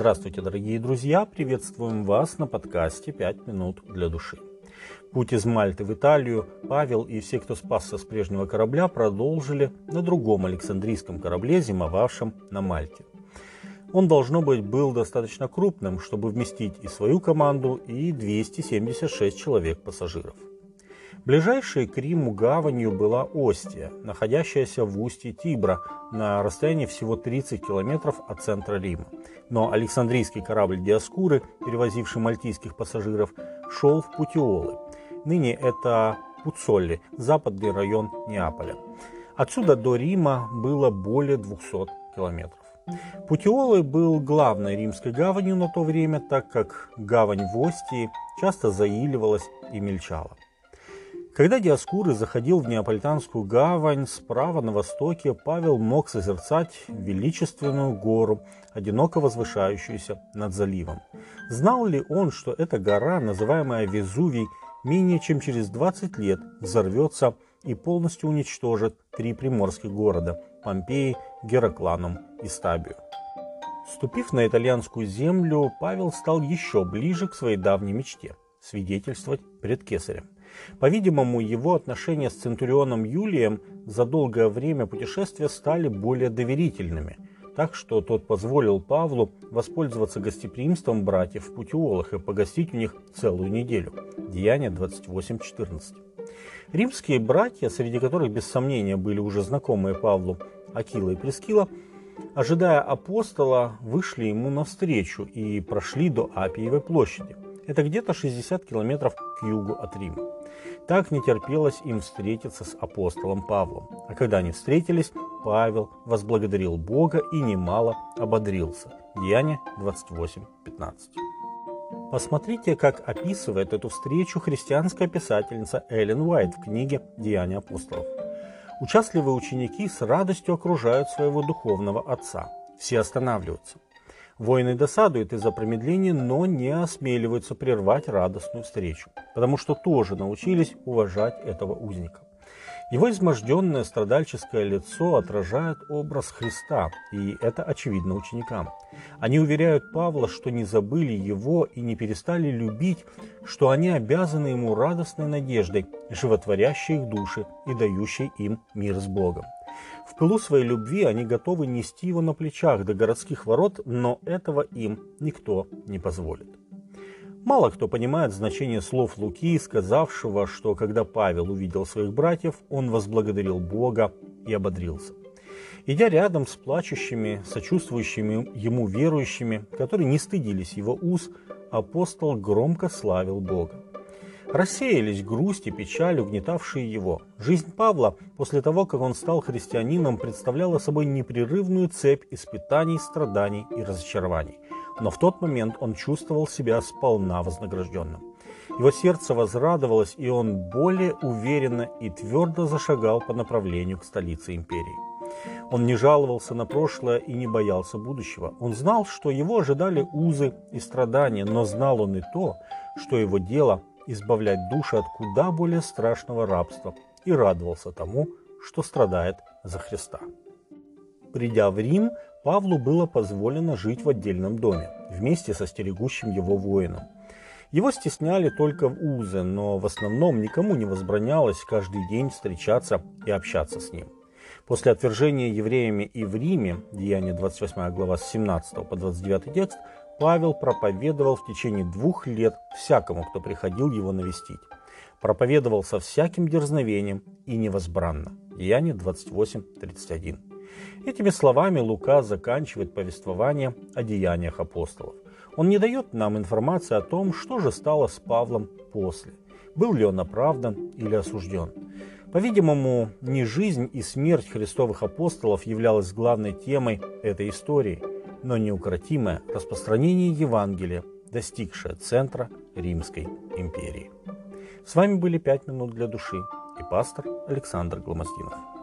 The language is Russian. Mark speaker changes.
Speaker 1: Здравствуйте, дорогие друзья! Приветствуем вас на подкасте «Пять минут для души». Путь из Мальты в Италию Павел и все, кто спасся с прежнего корабля, продолжили на другом Александрийском корабле, зимовавшем на Мальте. Он, должно быть, был достаточно крупным, чтобы вместить и свою команду, и 276 человек пассажиров. Ближайшей к Риму гаванью была Остия, находящаяся в устье Тибра на расстоянии всего 30 километров от центра Рима. Но Александрийский корабль Диаскуры, перевозивший мальтийских пассажиров, шел в Путиолы. Ныне это Пуцолли, западный район Неаполя. Отсюда до Рима было более 200 километров. Путиолы был главной римской гаванью на то время, так как гавань в Остии часто заиливалась и мельчала. Когда Диаскуры заходил в Неаполитанскую гавань, справа на востоке Павел мог созерцать величественную гору, одиноко возвышающуюся над заливом. Знал ли он, что эта гора, называемая Везувий, менее чем через 20 лет взорвется и полностью уничтожит три приморских города – Помпеи, Геракланум и Стабию. Ступив на итальянскую землю, Павел стал еще ближе к своей давней мечте – свидетельствовать перед Кесарем – по-видимому, его отношения с Центурионом Юлием за долгое время путешествия стали более доверительными, так что тот позволил Павлу воспользоваться гостеприимством братьев Путиолах и погостить у них целую неделю. Деяние 28.14. Римские братья, среди которых без сомнения были уже знакомые Павлу Акила и Прескила, ожидая апостола, вышли ему навстречу и прошли до Апиевой площади. Это где-то 60 километров к югу от Рима. Так не терпелось им встретиться с апостолом Павлом. А когда они встретились, Павел возблагодарил Бога и немало ободрился. Деяние 28.15. Посмотрите, как описывает эту встречу христианская писательница Эллен Уайт в книге «Деяния апостолов». Участливые ученики с радостью окружают своего духовного отца. Все останавливаются. Воины досадуют из-за промедления, но не осмеливаются прервать радостную встречу, потому что тоже научились уважать этого узника. Его изможденное страдальческое лицо отражает образ Христа, и это очевидно ученикам. Они уверяют Павла, что не забыли его и не перестали любить, что они обязаны ему радостной надеждой, животворящей их души и дающей им мир с Богом. В пылу своей любви они готовы нести его на плечах до городских ворот, но этого им никто не позволит. Мало кто понимает значение слов Луки, сказавшего, что когда Павел увидел своих братьев, он возблагодарил Бога и ободрился. Идя рядом с плачущими, сочувствующими ему верующими, которые не стыдились его уз, апостол громко славил Бога. Рассеялись грусть и печаль, угнетавшие его. Жизнь Павла после того, как он стал христианином, представляла собой непрерывную цепь испытаний, страданий и разочарований. Но в тот момент он чувствовал себя сполна вознагражденным. Его сердце возрадовалось, и он более уверенно и твердо зашагал по направлению к столице империи. Он не жаловался на прошлое и не боялся будущего. Он знал, что его ожидали узы и страдания, но знал он и то, что его дело избавлять души от куда более страшного рабства и радовался тому, что страдает за Христа. Придя в Рим, Павлу было позволено жить в отдельном доме, вместе со стерегущим его воином. Его стесняли только в Узе, но в основном никому не возбранялось каждый день встречаться и общаться с ним. После отвержения евреями и в Риме, Деяние 28 глава с 17 по 29 текст, Павел проповедовал в течение двух лет всякому, кто приходил его навестить. Проповедовал со всяким дерзновением и невозбранно. Деяние 28.31. Этими словами Лука заканчивает повествование о деяниях апостолов. Он не дает нам информации о том, что же стало с Павлом после. Был ли он оправдан или осужден. По-видимому, не жизнь и смерть христовых апостолов являлась главной темой этой истории – но неукротимое распространение Евангелия, достигшее центра Римской империи. С вами были «Пять минут для души» и пастор Александр Гломоздинов.